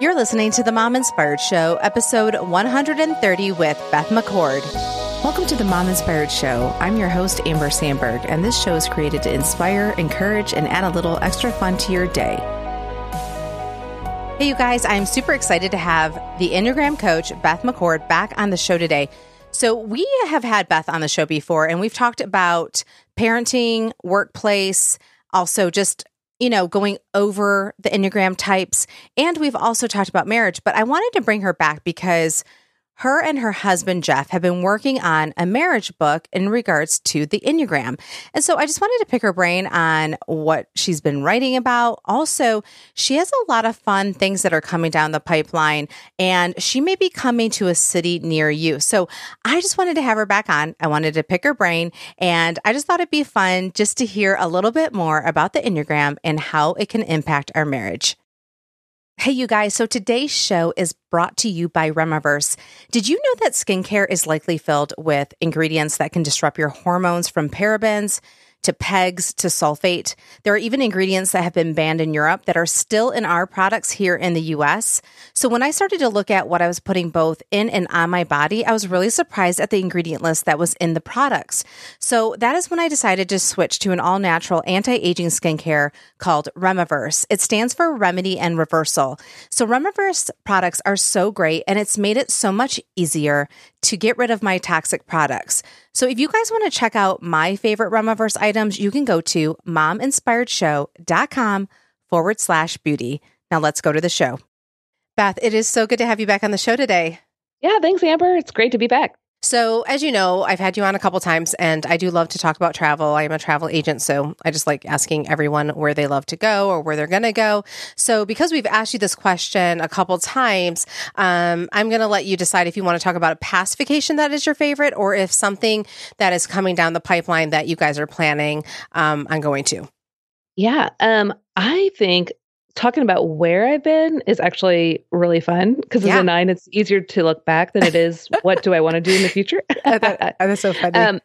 You're listening to the Mom Inspired Show, episode 130 with Beth McCord. Welcome to the Mom Inspired Show. I'm your host, Amber Sandberg, and this show is created to inspire, encourage, and add a little extra fun to your day. Hey, you guys, I'm super excited to have the Enneagram coach, Beth McCord, back on the show today. So, we have had Beth on the show before, and we've talked about parenting, workplace, also just you know, going over the Enneagram types. And we've also talked about marriage, but I wanted to bring her back because her and her husband, Jeff, have been working on a marriage book in regards to the Enneagram. And so I just wanted to pick her brain on what she's been writing about. Also, she has a lot of fun things that are coming down the pipeline, and she may be coming to a city near you. So I just wanted to have her back on. I wanted to pick her brain, and I just thought it'd be fun just to hear a little bit more about the Enneagram and how it can impact our marriage. Hey, you guys. So today's show is brought to you by Remiverse. Did you know that skincare is likely filled with ingredients that can disrupt your hormones from parabens? To pegs to sulfate. There are even ingredients that have been banned in Europe that are still in our products here in the US. So when I started to look at what I was putting both in and on my body, I was really surprised at the ingredient list that was in the products. So that is when I decided to switch to an all natural anti aging skincare called Remiverse. It stands for Remedy and Reversal. So Remiverse products are so great and it's made it so much easier to get rid of my toxic products. So if you guys want to check out my favorite Remiverse items, you can go to mominspiredshow.com forward slash beauty. Now let's go to the show. Beth, it is so good to have you back on the show today. Yeah, thanks, Amber. It's great to be back. So, as you know, I've had you on a couple times and I do love to talk about travel. I am a travel agent, so I just like asking everyone where they love to go or where they're going to go. So, because we've asked you this question a couple times, um, I'm going to let you decide if you want to talk about a past vacation that is your favorite or if something that is coming down the pipeline that you guys are planning um, on going to. Yeah. Um, I think talking about where I've been is actually really fun because yeah. as a nine, it's easier to look back than it is what do I want to do in the future. that, that's so funny. Um,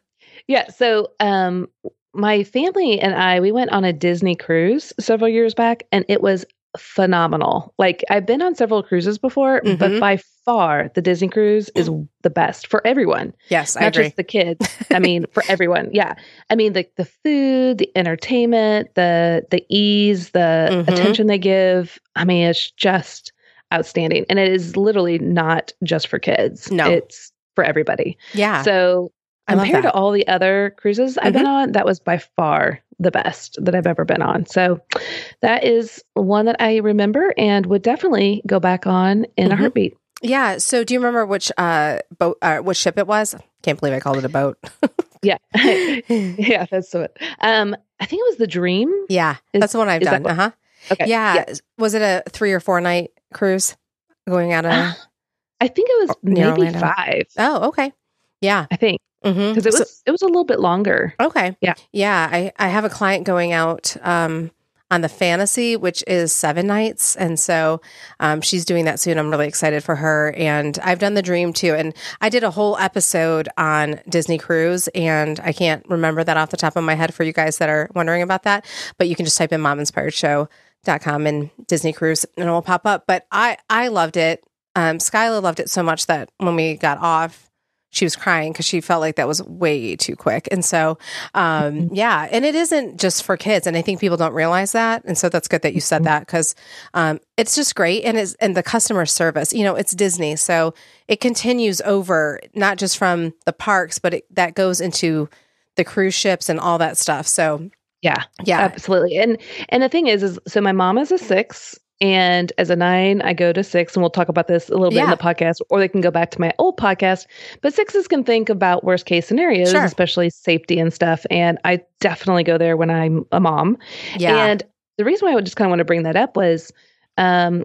yeah. So um, my family and I, we went on a Disney cruise several years back, and it was phenomenal. Like I've been on several cruises before, mm-hmm. but by far the Disney cruise is the best for everyone. Yes, not agree. just the kids. I mean, for everyone. Yeah, I mean the the food, the entertainment, the the ease, the mm-hmm. attention they give. I mean, it's just outstanding, and it is literally not just for kids. No, it's for everybody. Yeah. So compared to all the other cruises I've mm-hmm. been on, that was by far the best that I've ever been on. So that is one that I remember and would definitely go back on in mm-hmm. a heartbeat. Yeah. So do you remember which uh boat uh which ship it was? Can't believe I called it a boat. yeah. yeah, that's it. Um I think it was the Dream. Yeah. Is, that's the one I've done. Uh-huh. Okay. Yeah. yeah. Was it a 3 or 4 night cruise going out of uh, I think it was maybe 5. Oh, okay. Yeah. I think because mm-hmm. it was so, it was a little bit longer. Okay. Yeah. Yeah. I I have a client going out um, on the fantasy, which is seven nights, and so um, she's doing that soon. I'm really excited for her, and I've done the dream too. And I did a whole episode on Disney Cruise, and I can't remember that off the top of my head for you guys that are wondering about that. But you can just type in Mom Inspired Show. Dot com and Disney Cruise and it will pop up. But I I loved it. Um, Skyla loved it so much that when we got off, she was crying because she felt like that was way too quick. And so, um, mm-hmm. yeah, and it isn't just for kids. And I think people don't realize that. And so that's good that you said mm-hmm. that because um, it's just great. And it's, and the customer service, you know, it's Disney. So it continues over, not just from the parks, but it, that goes into the cruise ships and all that stuff. So, yeah, yeah, absolutely. And and the thing is, is so my mom is a six, and as a nine, I go to six, and we'll talk about this a little bit yeah. in the podcast, or they can go back to my old podcast. But sixes can think about worst case scenarios, sure. especially safety and stuff. And I definitely go there when I'm a mom. Yeah. And the reason why I would just kind of want to bring that up was um,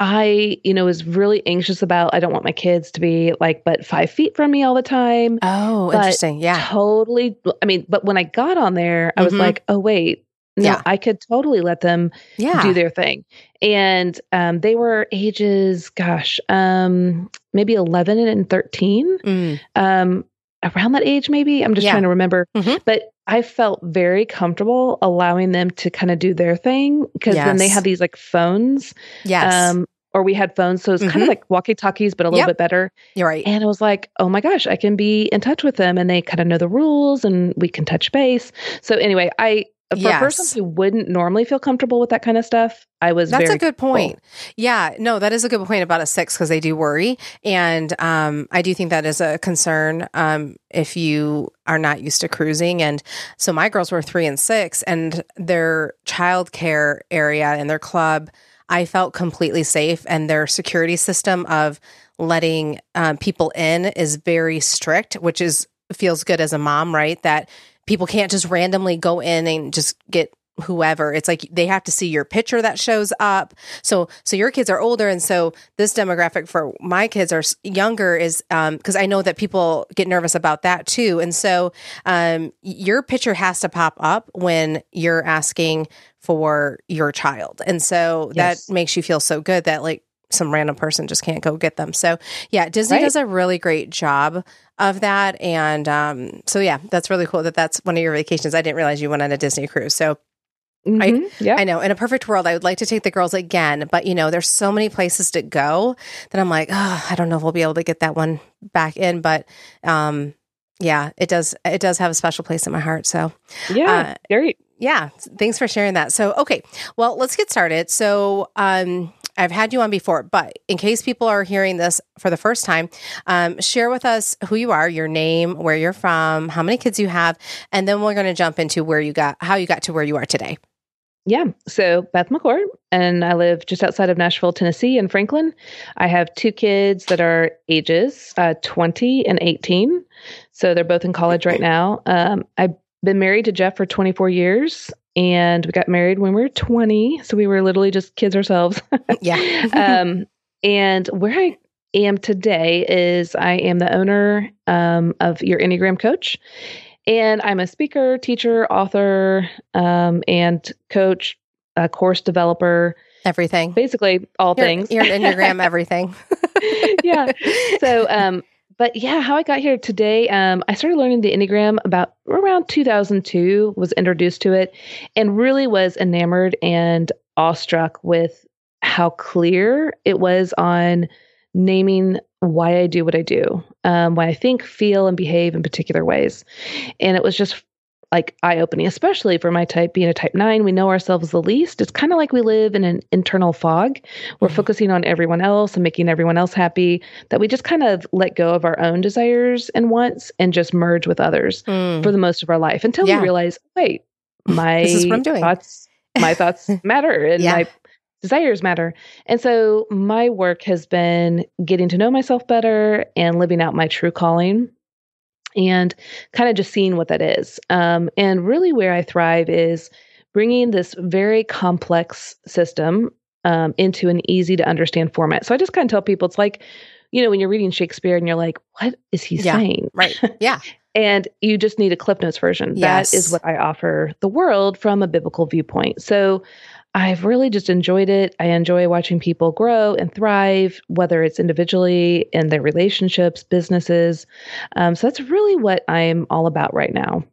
I, you know, was really anxious about I don't want my kids to be like, but five feet from me all the time. Oh, but interesting. Yeah. Totally. I mean, but when I got on there, I was mm-hmm. like, oh, wait, no, yeah. I could totally let them yeah. do their thing. And um, they were ages, gosh, um, maybe 11 and 13. Mm. Um, around that age, maybe. I'm just yeah. trying to remember. Mm-hmm. But I felt very comfortable allowing them to kind of do their thing because yes. then they had these like phones. Yes. Um, or we had phones. So it's mm-hmm. kind of like walkie talkies, but a little yep. bit better. You're right. And I was like, oh my gosh, I can be in touch with them and they kind of know the rules and we can touch base. So anyway, I, for yes. a person who wouldn't normally feel comfortable with that kind of stuff, I was. That's a good point. Yeah, no, that is a good point about a six because they do worry, and um, I do think that is a concern um, if you are not used to cruising. And so my girls were three and six, and their childcare area and their club I felt completely safe, and their security system of letting um, people in is very strict, which is feels good as a mom, right? That people can't just randomly go in and just get whoever it's like they have to see your picture that shows up so so your kids are older and so this demographic for my kids are younger is um because i know that people get nervous about that too and so um your picture has to pop up when you're asking for your child. And so yes. that makes you feel so good that like some random person just can't go get them. So yeah, Disney right. does a really great job of that. And um, so yeah, that's really cool that that's one of your vacations. I didn't realize you went on a Disney cruise. So Mm-hmm. I, yeah. I know. In a perfect world, I would like to take the girls again, but you know, there's so many places to go that I'm like, oh, I don't know if we'll be able to get that one back in. But um, yeah, it does. It does have a special place in my heart. So yeah, uh, great. Yeah, thanks for sharing that. So, okay, well, let's get started. So, um, I've had you on before, but in case people are hearing this for the first time, um, share with us who you are, your name, where you're from, how many kids you have, and then we're going to jump into where you got, how you got to where you are today. Yeah. So Beth McCord, and I live just outside of Nashville, Tennessee, in Franklin. I have two kids that are ages uh, 20 and 18. So they're both in college right now. Um, I been married to Jeff for 24 years and we got married when we were 20. So we were literally just kids ourselves. yeah. um, and where I am today is I am the owner um, of your Enneagram Coach. And I'm a speaker, teacher, author, um, and coach, a course developer. Everything. Basically, all you're, things. You're an Enneagram, everything. yeah. So, um, but yeah, how I got here today, um, I started learning the Enneagram about around 2002, was introduced to it, and really was enamored and awestruck with how clear it was on naming why I do what I do, um, why I think, feel, and behave in particular ways. And it was just like eye opening, especially for my type being a type nine. We know ourselves the least. It's kind of like we live in an internal fog. We're mm-hmm. focusing on everyone else and making everyone else happy, that we just kind of let go of our own desires and wants and just merge with others mm. for the most of our life until yeah. we realize, wait, my thoughts, my thoughts matter and yeah. my desires matter. And so my work has been getting to know myself better and living out my true calling and kind of just seeing what that is. Um, and really, where I thrive is bringing this very complex system um, into an easy to understand format. So I just kind of tell people it's like, you know, when you're reading Shakespeare and you're like, what is he yeah, saying? Right. Yeah. and you just need a Cliff Notes version. Yes. That is what I offer the world from a biblical viewpoint. So I've really just enjoyed it. I enjoy watching people grow and thrive, whether it's individually in their relationships, businesses. Um, so that's really what I'm all about right now.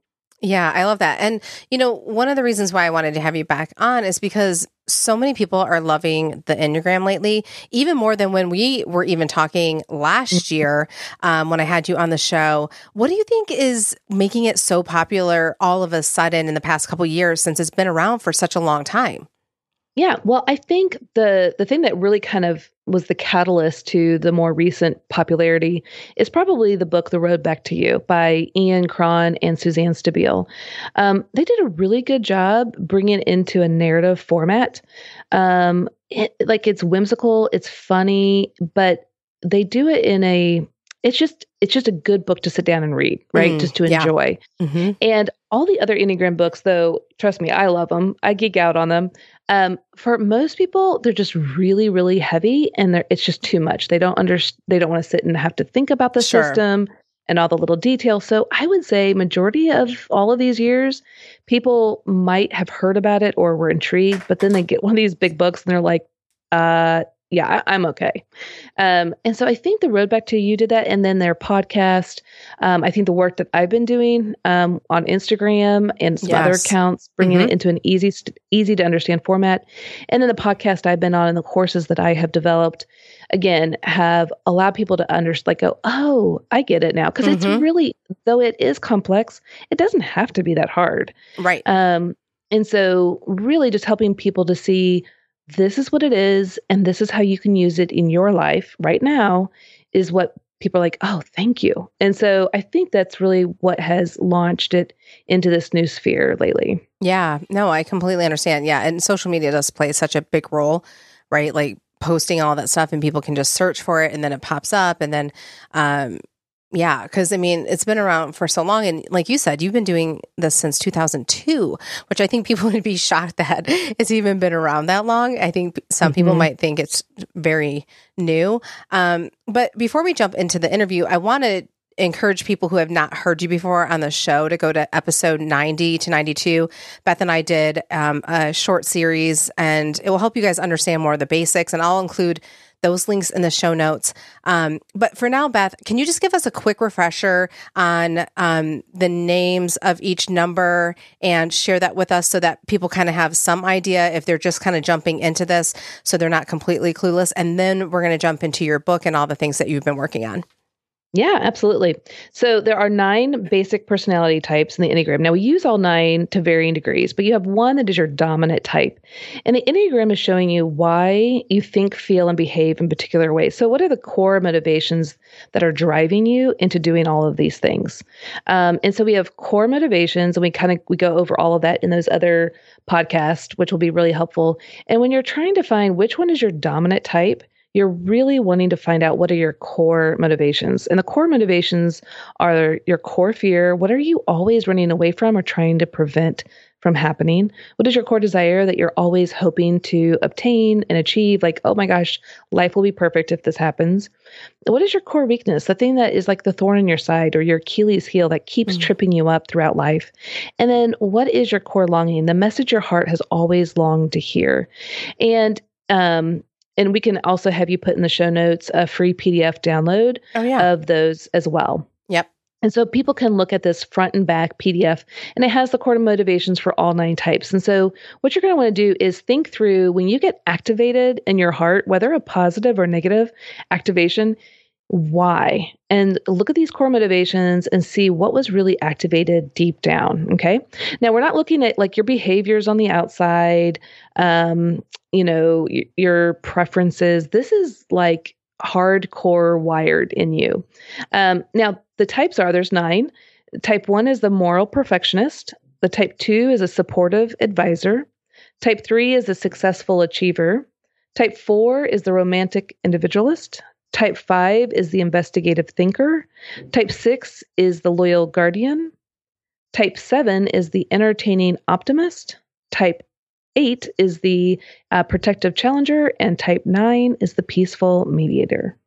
Yeah, I love that. And, you know, one of the reasons why I wanted to have you back on is because so many people are loving the Enneagram lately, even more than when we were even talking last mm-hmm. year um, when I had you on the show. What do you think is making it so popular all of a sudden in the past couple years since it's been around for such a long time? Yeah, well, I think the the thing that really kind of was the catalyst to the more recent popularity is probably the book The Road Back to You by Ian Cron and Suzanne Stabile. Um, they did a really good job bringing it into a narrative format. Um, it, like it's whimsical, it's funny, but they do it in a it's just it's just a good book to sit down and read, right? Mm, just to enjoy. Yeah. Mm-hmm. And all the other Enneagram books, though, trust me, I love them. I geek out on them. Um, for most people, they're just really, really heavy, and they're it's just too much. They don't under they don't want to sit and have to think about the sure. system and all the little details. So I would say majority of all of these years, people might have heard about it or were intrigued, but then they get one of these big books and they're like, uh, yeah, I, am okay. Um, and so I think the Road Back to You did that, and then their podcast. Um, I think the work that I've been doing um, on Instagram and some yes. other accounts, bringing mm-hmm. it into an easy, easy to understand format, and then the podcast I've been on and the courses that I have developed, again, have allowed people to understand, like, go, oh, I get it now, because mm-hmm. it's really, though it is complex, it doesn't have to be that hard, right? Um, and so, really, just helping people to see this is what it is and this is how you can use it in your life right now is what people are like, oh, thank you. And so I think that's really what has launched it into this new sphere lately. Yeah, no, I completely understand. Yeah. And social media does play such a big role, right? Like posting all that stuff and people can just search for it and then it pops up. And then, um, yeah, because I mean, it's been around for so long. And like you said, you've been doing this since 2002, which I think people would be shocked that it's even been around that long. I think some mm-hmm. people might think it's very new. Um, but before we jump into the interview, I want to encourage people who have not heard you before on the show to go to episode 90 to 92. Beth and I did um, a short series, and it will help you guys understand more of the basics. And I'll include those links in the show notes. Um, but for now, Beth, can you just give us a quick refresher on um, the names of each number and share that with us so that people kind of have some idea if they're just kind of jumping into this so they're not completely clueless? And then we're going to jump into your book and all the things that you've been working on. Yeah, absolutely. So there are nine basic personality types in the Enneagram. Now we use all nine to varying degrees, but you have one that is your dominant type. And the Enneagram is showing you why you think, feel, and behave in particular ways. So what are the core motivations that are driving you into doing all of these things? Um, and so we have core motivations, and we kind of we go over all of that in those other podcasts, which will be really helpful. And when you're trying to find which one is your dominant type, you're really wanting to find out what are your core motivations. And the core motivations are your core fear. What are you always running away from or trying to prevent from happening? What is your core desire that you're always hoping to obtain and achieve? Like, oh my gosh, life will be perfect if this happens. What is your core weakness? The thing that is like the thorn in your side or your Achilles heel that keeps mm-hmm. tripping you up throughout life. And then what is your core longing? The message your heart has always longed to hear. And um, and we can also have you put in the show notes a free PDF download oh, yeah. of those as well. Yep. And so people can look at this front and back PDF, and it has the core motivations for all nine types. And so, what you're going to want to do is think through when you get activated in your heart, whether a positive or negative activation, why? And look at these core motivations and see what was really activated deep down okay? Now we're not looking at like your behaviors on the outside um you know y- your preferences. This is like hardcore wired in you. Um now the types are there's nine. Type 1 is the moral perfectionist. The type 2 is a supportive advisor. Type 3 is a successful achiever. Type 4 is the romantic individualist. Type 5 is the investigative thinker. Type 6 is the loyal guardian. Type 7 is the entertaining optimist. Type 8 is the uh, protective challenger. And type 9 is the peaceful mediator.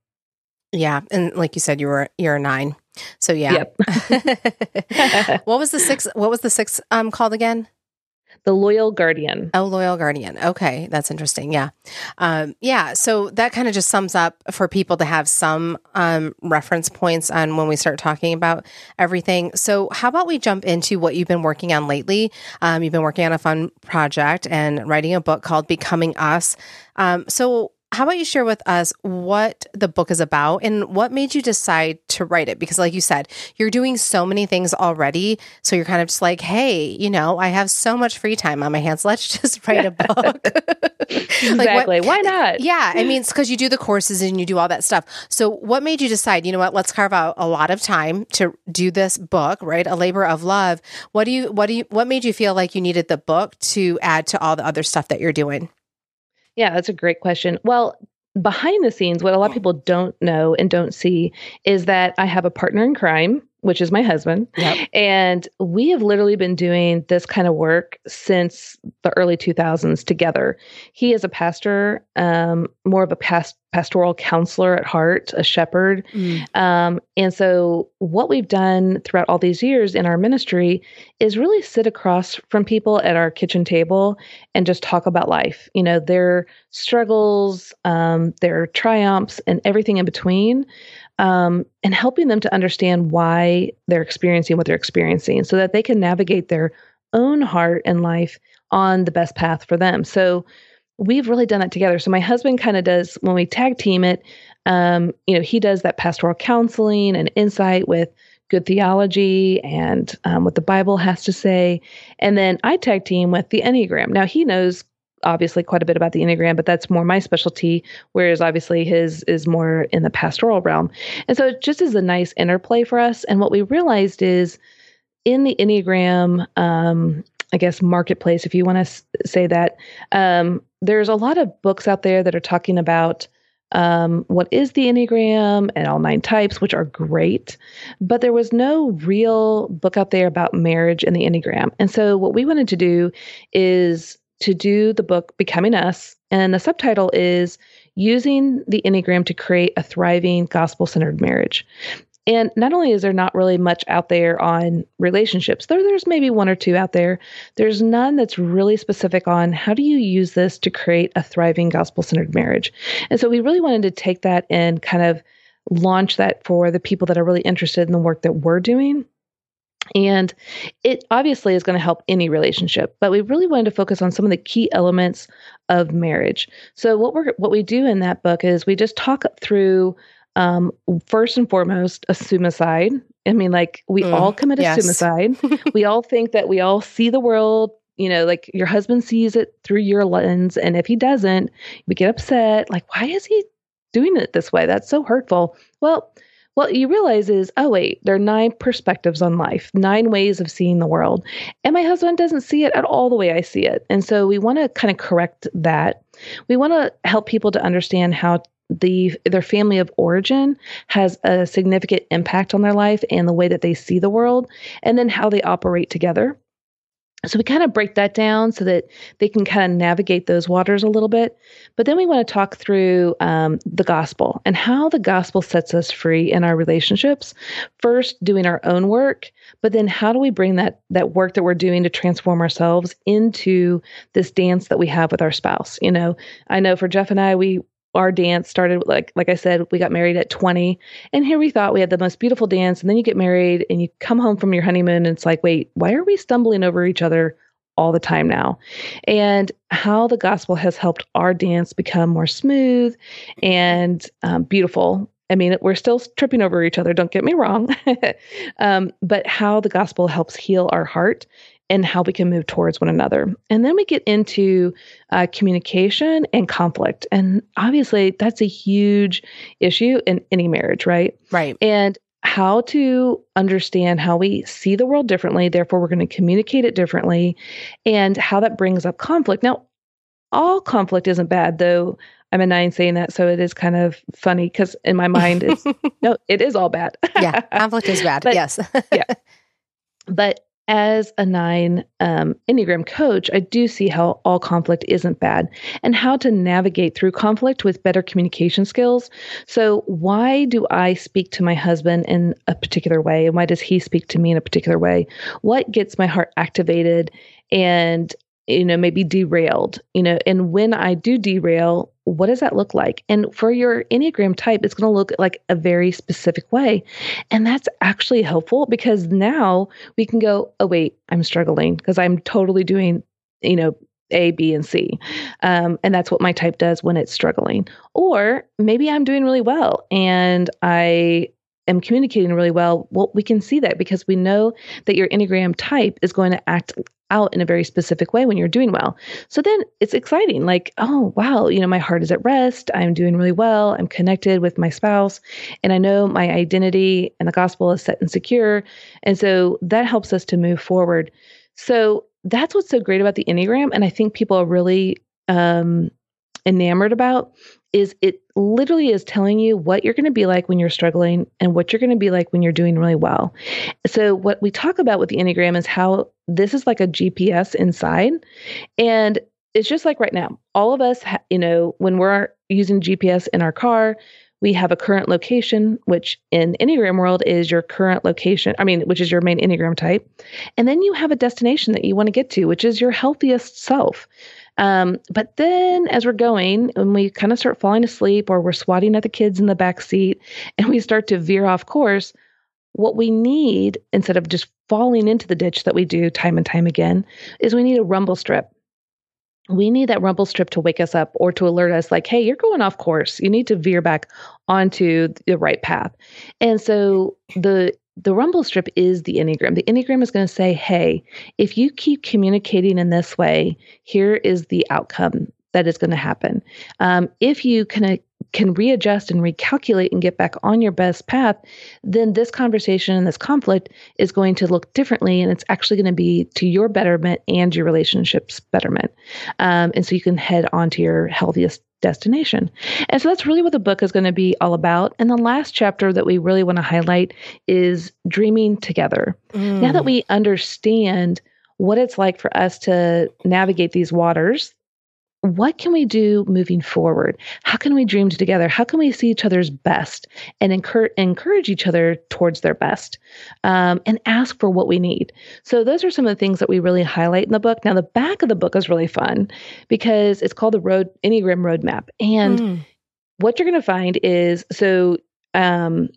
Yeah. And like you said, you were, you're a nine. So yeah. Yep. what was the six? What was the six um, called again? The Loyal Guardian. Oh, Loyal Guardian. Okay, that's interesting. Yeah. Um, yeah. So that kind of just sums up for people to have some um, reference points on when we start talking about everything. So, how about we jump into what you've been working on lately? Um, you've been working on a fun project and writing a book called Becoming Us. Um, so, how about you share with us what the book is about and what made you decide to write it? Because, like you said, you're doing so many things already. So you're kind of just like, hey, you know, I have so much free time on my hands. Let's just write a book. exactly. Like what, Why not? Yeah. I mean, it's because you do the courses and you do all that stuff. So, what made you decide, you know what, let's carve out a lot of time to do this book, right? A labor of love. What do you, what do you, what made you feel like you needed the book to add to all the other stuff that you're doing? Yeah, that's a great question. Well, behind the scenes, what a lot of mm. people don't know and don't see is that I have a partner in crime. Which is my husband. Yep. And we have literally been doing this kind of work since the early 2000s together. He is a pastor, um, more of a past, pastoral counselor at heart, a shepherd. Mm. Um, and so, what we've done throughout all these years in our ministry is really sit across from people at our kitchen table and just talk about life, you know, their struggles, um, their triumphs, and everything in between um, and helping them to understand why they're experiencing what they're experiencing so that they can navigate their own heart and life on the best path for them. So we've really done that together. So my husband kind of does when we tag team it, um, you know, he does that pastoral counseling and insight with good theology and um, what the Bible has to say. And then I tag team with the Enneagram. Now he knows obviously quite a bit about the Enneagram, but that's more my specialty, whereas obviously his is more in the pastoral realm. And so it just is a nice interplay for us. And what we realized is in the Enneagram, um, I guess, marketplace, if you want to s- say that, um, there's a lot of books out there that are talking about. Um, what is the Enneagram and all nine types, which are great. But there was no real book out there about marriage and the Enneagram. And so, what we wanted to do is to do the book Becoming Us. And the subtitle is Using the Enneagram to Create a Thriving Gospel Centered Marriage. And not only is there not really much out there on relationships, though there's maybe one or two out there, there's none that's really specific on how do you use this to create a thriving gospel centered marriage. And so we really wanted to take that and kind of launch that for the people that are really interested in the work that we're doing. And it obviously is going to help any relationship, but we really wanted to focus on some of the key elements of marriage. So what we're what we do in that book is we just talk through um, first and foremost a suicide. I mean, like we mm, all commit a yes. suicide. we all think that we all see the world. You know, like your husband sees it through your lens, and if he doesn't, we get upset. Like, why is he doing it this way? That's so hurtful. Well, what you realize is, oh, wait, there are nine perspectives on life, nine ways of seeing the world. And my husband doesn't see it at all the way I see it. And so we want to kind of correct that. We want to help people to understand how the their family of origin has a significant impact on their life and the way that they see the world and then how they operate together so we kind of break that down so that they can kind of navigate those waters a little bit. But then we want to talk through um, the gospel and how the gospel sets us free in our relationships. First, doing our own work, but then how do we bring that that work that we're doing to transform ourselves into this dance that we have with our spouse? You know, I know for Jeff and I, we our dance started like like I said, we got married at 20. And here we thought we had the most beautiful dance. And then you get married and you come home from your honeymoon and it's like, wait, why are we stumbling over each other all the time now? And how the gospel has helped our dance become more smooth and um, beautiful. I mean, we're still tripping over each other, don't get me wrong. um, but how the gospel helps heal our heart and how we can move towards one another. And then we get into uh, communication and conflict. And obviously, that's a huge issue in any marriage, right? Right. And how to understand how we see the world differently. Therefore, we're going to communicate it differently and how that brings up conflict. Now, all conflict isn't bad, though. I'm a nine saying that, so it is kind of funny because in my mind, it's no, it is all bad. yeah, conflict is bad. But, yes. yeah. But as a nine um, Enneagram coach, I do see how all conflict isn't bad and how to navigate through conflict with better communication skills. So, why do I speak to my husband in a particular way? And why does he speak to me in a particular way? What gets my heart activated and you know maybe derailed you know and when i do derail what does that look like and for your enneagram type it's going to look like a very specific way and that's actually helpful because now we can go oh wait i'm struggling because i'm totally doing you know a, B, and C. Um, and that's what my type does when it's struggling. Or maybe I'm doing really well and I am communicating really well, well, we can see that because we know that your Enneagram type is going to act out in a very specific way when you're doing well. So then it's exciting. Like, oh, wow, you know, my heart is at rest. I'm doing really well. I'm connected with my spouse. And I know my identity and the gospel is set and secure. And so that helps us to move forward. So that's what's so great about the Enneagram. And I think people are really um, enamored about is it literally is telling you what you're going to be like when you're struggling and what you're going to be like when you're doing really well. So what we talk about with the Enneagram is how this is like a GPS inside and it's just like right now. All of us, you know, when we're using GPS in our car, we have a current location, which in Enneagram world is your current location, I mean, which is your main Enneagram type. And then you have a destination that you want to get to, which is your healthiest self. Um, but then as we're going, when we kind of start falling asleep or we're swatting at the kids in the back seat and we start to veer off course, what we need instead of just falling into the ditch that we do time and time again is we need a rumble strip. We need that rumble strip to wake us up or to alert us like hey you're going off course. You need to veer back onto the right path. And so the the rumble strip is the enneagram. The enneagram is going to say hey if you keep communicating in this way here is the outcome that is going to happen. Um, if you can can readjust and recalculate and get back on your best path, then this conversation and this conflict is going to look differently. And it's actually going to be to your betterment and your relationship's betterment. Um, and so you can head on to your healthiest destination. And so that's really what the book is going to be all about. And the last chapter that we really want to highlight is dreaming together. Mm. Now that we understand what it's like for us to navigate these waters what can we do moving forward? How can we dream together? How can we see each other's best and encourage, encourage each other towards their best um, and ask for what we need? So, those are some of the things that we really highlight in the book. Now, the back of the book is really fun because it's called the Road Enneagram Roadmap. And mm. what you're going to find is so um,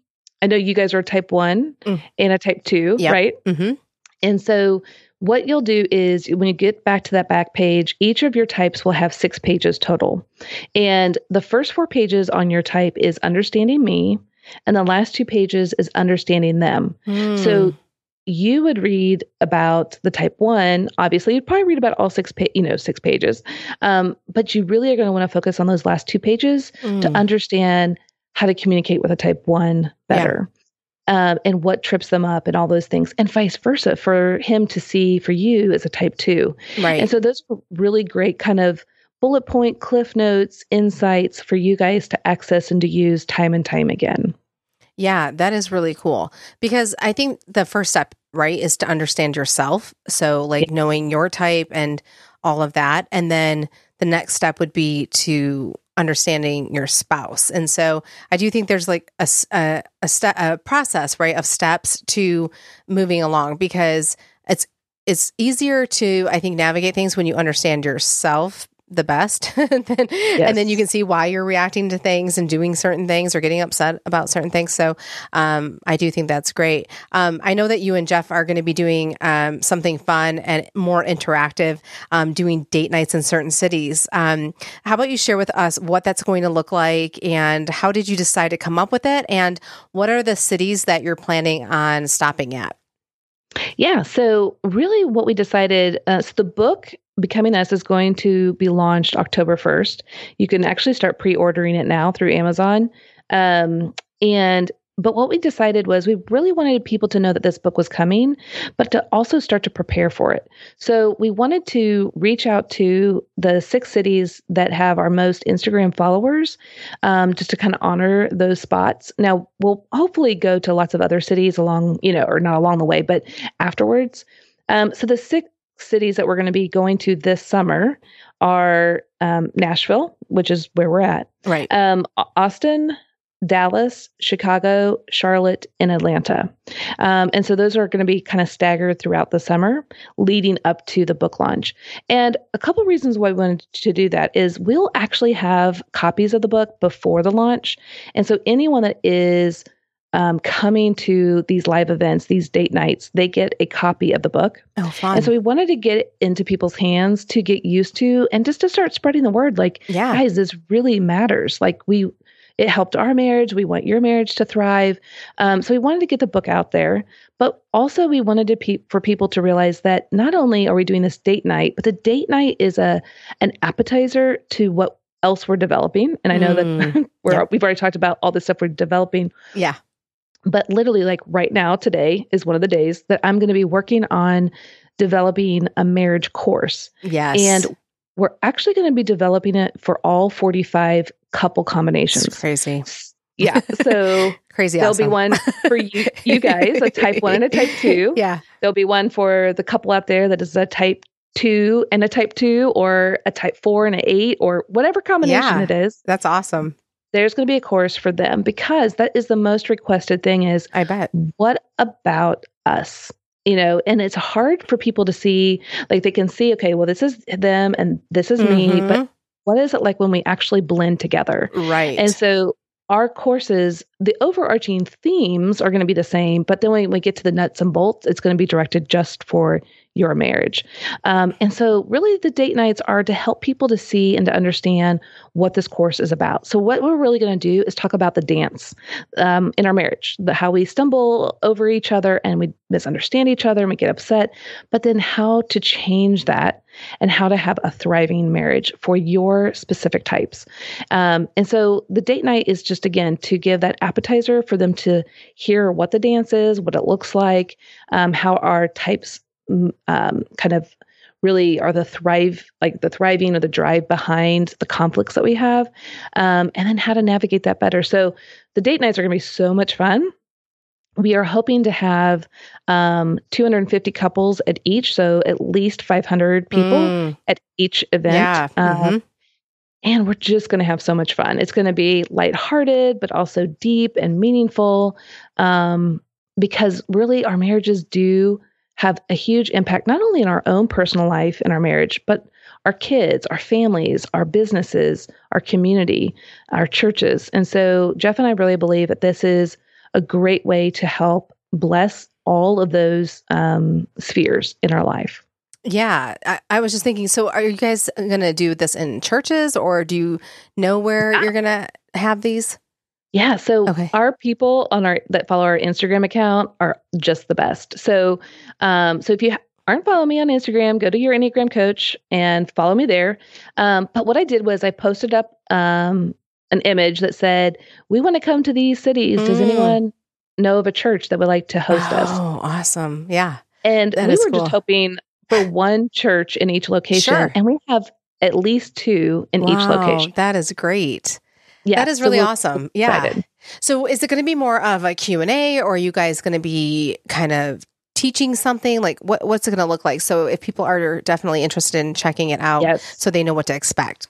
I know you guys are type one mm. and a type two, yep. right? Mm-hmm. And so what you'll do is when you get back to that back page, each of your types will have six pages total. And the first four pages on your type is understanding me, and the last two pages is understanding them. Mm. So you would read about the type one. Obviously, you'd probably read about all six, pa- you know, six pages. Um, but you really are going to want to focus on those last two pages mm. to understand how to communicate with a type one better um, and what trips them up and all those things, and vice versa for him to see for you as a type two. Right. And so those are really great kind of bullet point, cliff notes, insights for you guys to access and to use time and time again. Yeah, that is really cool because I think the first step, right, is to understand yourself. So, like knowing your type and all of that. And then the next step would be to understanding your spouse. And so I do think there's like a, a, a, step, a process, right, of steps to moving along because it's it's easier to I think navigate things when you understand yourself the best then, yes. and then you can see why you're reacting to things and doing certain things or getting upset about certain things so um, i do think that's great um, i know that you and jeff are going to be doing um, something fun and more interactive um, doing date nights in certain cities um, how about you share with us what that's going to look like and how did you decide to come up with it and what are the cities that you're planning on stopping at yeah. So, really, what we decided uh, so the book Becoming Us is going to be launched October 1st. You can actually start pre ordering it now through Amazon. Um, and but what we decided was we really wanted people to know that this book was coming, but to also start to prepare for it. So we wanted to reach out to the six cities that have our most Instagram followers, um, just to kind of honor those spots. Now we'll hopefully go to lots of other cities along, you know, or not along the way, but afterwards. Um, so the six cities that we're going to be going to this summer are um, Nashville, which is where we're at, right? Um, Austin, Dallas, Chicago, Charlotte, and Atlanta. Um, and so those are going to be kind of staggered throughout the summer leading up to the book launch. And a couple of reasons why we wanted to do that is we'll actually have copies of the book before the launch. And so anyone that is um, coming to these live events, these date nights, they get a copy of the book. Oh, fun. And so we wanted to get it into people's hands to get used to and just to start spreading the word like, yeah. guys, this really matters. Like, we, it helped our marriage. We want your marriage to thrive. Um, so we wanted to get the book out there, but also we wanted to pe- for people to realize that not only are we doing this date night, but the date night is a an appetizer to what else we're developing. And I know mm, that we're yeah. we've already talked about all the stuff we're developing. Yeah. But literally, like right now, today is one of the days that I'm going to be working on developing a marriage course. Yes. And we're actually going to be developing it for all 45 couple combinations. Crazy. Yeah. So crazy. There'll awesome. be one for you, you guys, a type one and a type two. Yeah. There'll be one for the couple out there that is a type two and a type two, or a type four and an eight, or whatever combination Yeah. it is. That's awesome. There's going to be a course for them because that is the most requested thing. Is I bet. what about us? You know, and it's hard for people to see. Like they can see, okay, well, this is them and this is me, Mhm. but what is it like when we actually blend together? right. And so our courses, the overarching themes are going to be the same, but then when we get to the nuts and bolts, it's going to be directed just for your marriage. Um, and so, really, the date nights are to help people to see and to understand what this course is about. So, what we're really going to do is talk about the dance um, in our marriage, the, how we stumble over each other and we misunderstand each other and we get upset, but then how to change that and how to have a thriving marriage for your specific types. Um, and so the date night is just again to give that appetizer for them to hear what the dance is, what it looks like, um, how our types um, kind of really are the thrive like the thriving or the drive behind the conflicts that we have um, and then how to navigate that better so the date nights are going to be so much fun we are hoping to have um, 250 couples at each so at least 500 people Mm, at each event yeah. Um, mhm. and we're just going to have so much fun. It's going to be lighthearted, but also deep and meaningful um, because really our marriages do have a huge impact, not only in our own personal life and our marriage, but our kids, our families, our businesses, our community, our churches. And so Jeff and I really believe that this is a great way to help bless all of those um, spheres in our life. Yeah, I, I was just thinking. So, are you guys going to do this in churches, or do you know where Yeah. you're going to have these? Yeah, so Okay. our people on our that follow our Instagram account are just the best. So, um, so if you aren't following me on Instagram, go to your Enneagram coach and follow me there. Um, but what I did was I posted up um, an image that said, "We want to come to these cities. Does Mm. anyone know of a church that would like to host us?" Oh, awesome! Yeah, And that we were cool. just hoping for one church in each location, Sure. and we have at least two in each location. That is great. Yeah, that is really we're awesome. Yeah. So, is it going to be more of a Q and A, or are you guys going to be kind of teaching something? Like, what what's it going to look like? So, if people are definitely interested in checking it out, Yes. so they know what to expect.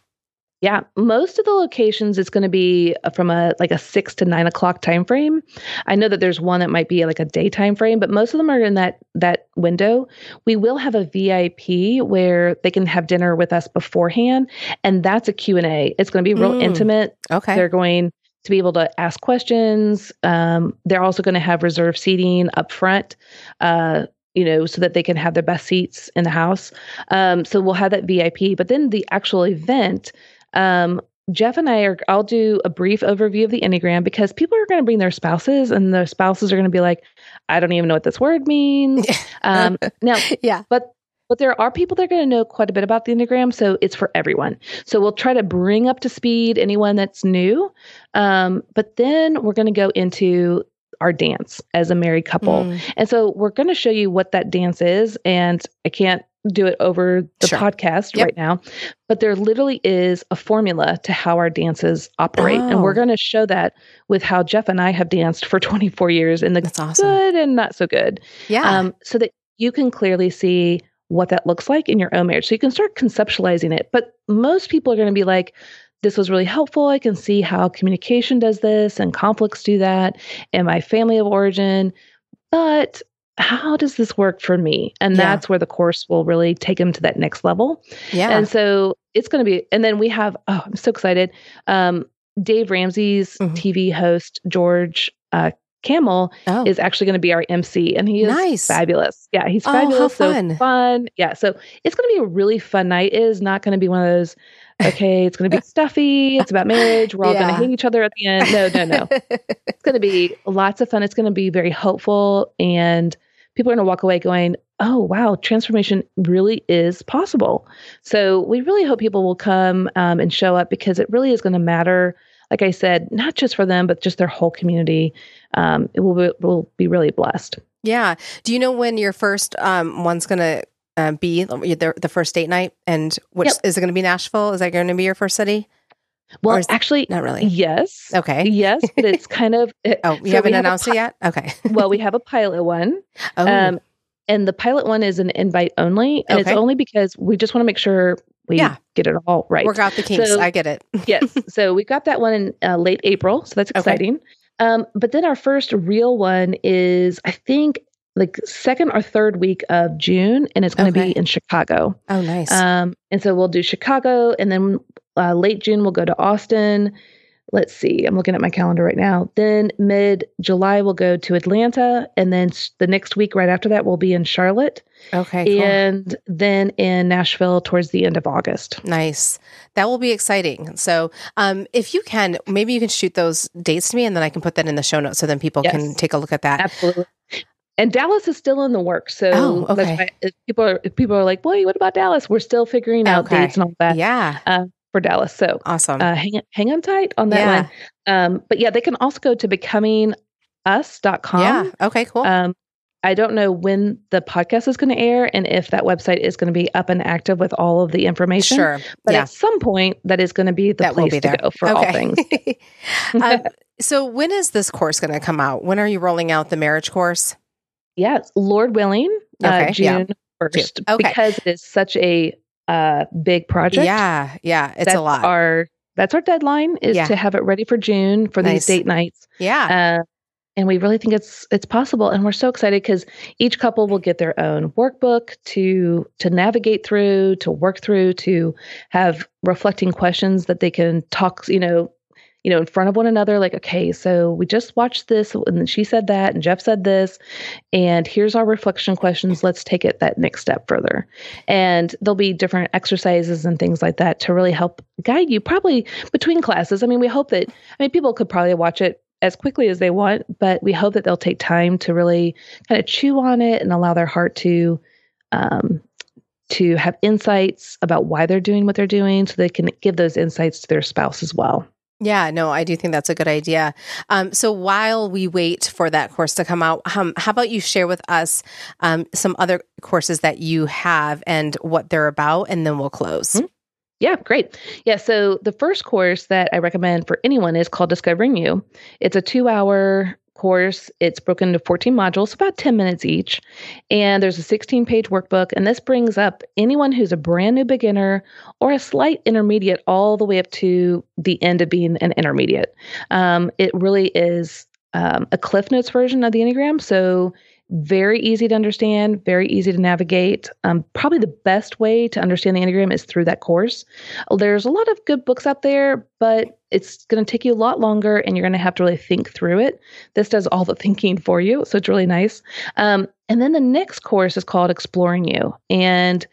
Yeah, most of the locations it's going to be uh, from a like a six to nine o'clock time frame. I know that there's one that might be like a day time frame, but most of them are in that that window. We will have a VIP where they can have dinner with us beforehand, and that's a Q and A. It's going to be real Mm. intimate. Okay. They're going to be able to ask questions. Um, they're also going to have reserved seating up front. Uh, you know, so that they can have their best seats in the house. Um, so we'll have that VIP. But then the actual event, um, Jeff and I are, I'll do a brief overview of the Enneagram because people are going to bring their spouses and their spouses are going to be like, I don't even know what this word means. um, now, yeah. but but there are people that are going to know quite a bit about the Enneagram, so it's for everyone. So we'll try to bring up to speed anyone that's new. Um, but then we're going to go into our dance as a married couple. Mm, And so we're going to show you what that dance is. And I can't do it over the Sure. podcast Yep. right now, but there literally is a formula to how our dances operate. And Oh. we're going to show that with how Jeff and I have danced for 24 years in the That's awesome. good and not so good Yeah. um, so that you can clearly see what that looks like in your own marriage. So you can start conceptualizing it. But most people are going to be like, this was really helpful. I can see how communication does this and conflicts do that in my family of origin. But how does this work for me? And Yeah. that's where the course will really take them to that next level. yeah. And so it's going to be, and then we have, oh, I'm so excited. Um, Dave Ramsey's Mhm. TV host, George uh, Kamel, oh. is actually going to be our MC, and he is Nice. fabulous. Yeah, he's Oh, how fabulous. fun. So fun. Yeah, so it's going to be a really fun night. It is not going to be one of those. Okay, it's going to be stuffy. It's about marriage. We're all going to hate each other at the end. No, no, no. it's going to be lots of fun. It's going to be very hopeful, and people are going to walk away going, "Oh, wow, transformation really is possible." So we really hope people will come um, and show up because it really is going to matter. Like I said, not just for them, but just their whole community. Um, it will be, will be really blessed. yeah. Do you know when your first um, one's going to uh, be the, the first date night? And which yep. is it going to be Nashville? Is that going to be your first city? Well, actually, not really. Yes. Okay. Yes, but it's kind of. oh, you so haven't announced pi- it yet. Okay. well, we have a pilot one. Oh. Um, and the pilot one is an invite only, and okay. it's only because we just want to make sure we yeah. get it all right. Work out the kinks. So, I get it. yes. So we got that one in uh, late April, so that's exciting. Okay. Um, but then our first real one is, I think, like second or third week of June, and it's going to okay. be in Chicago. Oh, nice. Um, and so we'll do Chicago, and then uh, late June we'll go to Austin. Let's see, I'm looking at my calendar right now. Then mid July we'll go to Atlanta, and then the next week right after that we'll be in Charlotte. Okay, cool. and then in Nashville towards the end of August. Nice, that will be exciting. So, um, if you can, maybe you can shoot those dates to me, and then I can put that in the show notes so then people yes. can take a look at that. Absolutely. And Dallas is still in the works. So oh, okay. people are people are like, "Boy, what about Dallas?" We're still figuring out okay. dates and all that. Yeah. Uh, for Dallas. So awesome. Uh, hang hang on tight on that yeah. one. Um, but yeah, they can also go to becomingus.com. Yeah. Okay. Cool. Um, I don't know when the podcast is going to air and if that website is going to be up and active with all of the information. Sure. But yeah. at some point, that is going to be the that place be to go for okay. all things. um, so, when is this course going to come out? When are you rolling out the marriage course? Yes, Lord willing, uh, okay. uh, June first, yeah. okay. because it is such a uh, big project. Yeah, yeah, it's that's a lot. Our that's our deadline is yeah. to have it ready for June for nice. these date nights. Yeah. Uh, and we really think it's it's possible and we're so excited because each couple will get their own workbook to to navigate through to work through to have reflecting questions that they can talk you know you know, in front of one another, like, okay, so we just watched this and she said that and Jeff said this, and here's our reflection questions. Let's take it that next step further. And there'll be different exercises and things like that to really help guide you probably between classes. I mean, we hope that, I mean, people could probably watch it as quickly as they want, but we hope that they'll take time to really kind of chew on it and allow their heart to um, to have insights about why they're doing what they're doing so they can give those insights to their spouse as well. Yeah, no, I do think that's a good idea. Um, so while we wait for that course to come out, um, how about you share with us um, some other courses that you have and what they're about, and then we'll close. Mm-hmm. Yeah, great. Yeah, so the first course that I recommend for anyone is called Discovering You. It's a two hour course. It's broken into 14 modules, about 10 minutes each. And there's a 16 page workbook. And this brings up anyone who's a brand new beginner or a slight intermediate all the way up to the end of being an intermediate. Um, it really is um, a Cliff Notes version of the Enneagram. So very easy to understand, very easy to navigate. Um, probably the best way to understand the Enneagram is through that course. There's a lot of good books out there, but it's going to take you a lot longer and you're going to have to really think through it. This does all the thinking for you. So it's really nice. Um, and then the next course is called Exploring You. And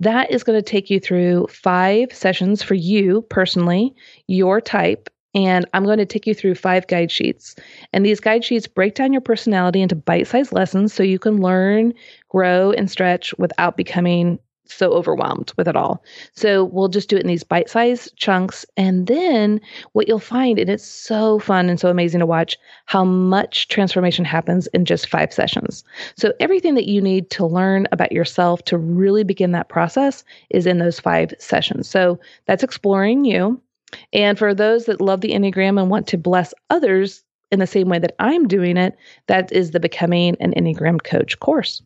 that is going to take you through five sessions for you personally, your type, and I'm going to take you through five guide sheets. And these guide sheets break down your personality into bite sized lessons so you can learn, grow, and stretch without becoming so overwhelmed with it all. So we'll just do it in these bite sized chunks. And then what you'll find, and it's so fun and so amazing to watch, how much transformation happens in just five sessions. So everything that you need to learn about yourself to really begin that process is in those five sessions. So that's exploring you. And for those that love the Enneagram and want to bless others in the same way that I'm doing it, that is the Becoming an Enneagram Coach course.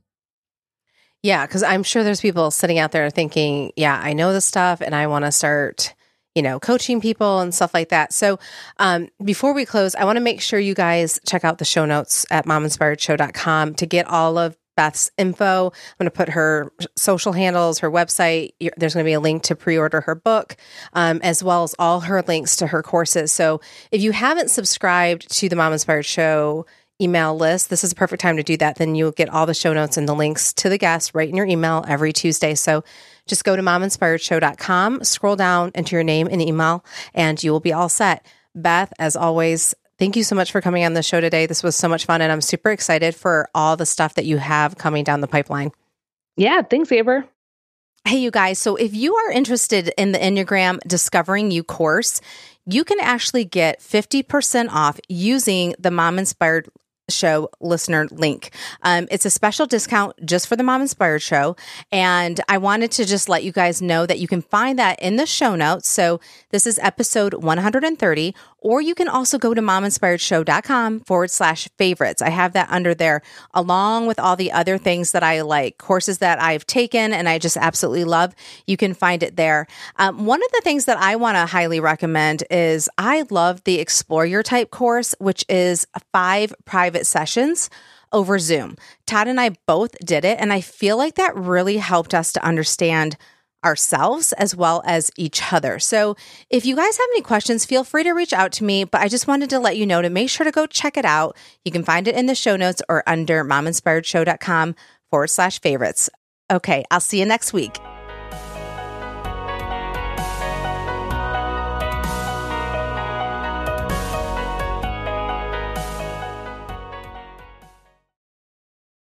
Yeah, because I'm sure there's people sitting out there thinking, yeah, I know this stuff and I want to start, you know, coaching people and stuff like that. So um, before we close, I want to make sure you guys check out the show notes at mominspiredshow.com to get all of Beth's info. I'm going to put her social handles, her website. There's going to be a link to pre order her book, um, as well as all her links to her courses. So if you haven't subscribed to the Mom Inspired Show email list, this is a perfect time to do that. Then you'll get all the show notes and the links to the guests right in your email every Tuesday. So just go to mominspiredshow.com, scroll down into your name and email, and you will be all set. Beth, as always, Thank you so much for coming on the show today. This was so much fun, and I'm super excited for all the stuff that you have coming down the pipeline. Yeah, thanks, Amber. Hey, you guys. So, if you are interested in the Enneagram Discovering You course, you can actually get 50% off using the Mom Inspired show listener link. Um, it's a special discount just for the Mom Inspired show. And I wanted to just let you guys know that you can find that in the show notes. So this is episode 130, or you can also go to mominspiredshow.com forward slash favorites. I have that under there along with all the other things that I like, courses that I've taken and I just absolutely love. You can find it there. Um, one of the things that I want to highly recommend is I love the Explore Your Type course, which is five private sessions over Zoom. Todd and I both did it, and I feel like that really helped us to understand ourselves as well as each other. So, if you guys have any questions, feel free to reach out to me. But I just wanted to let you know to make sure to go check it out. You can find it in the show notes or under mominspiredshow.com forward slash favorites. Okay, I'll see you next week.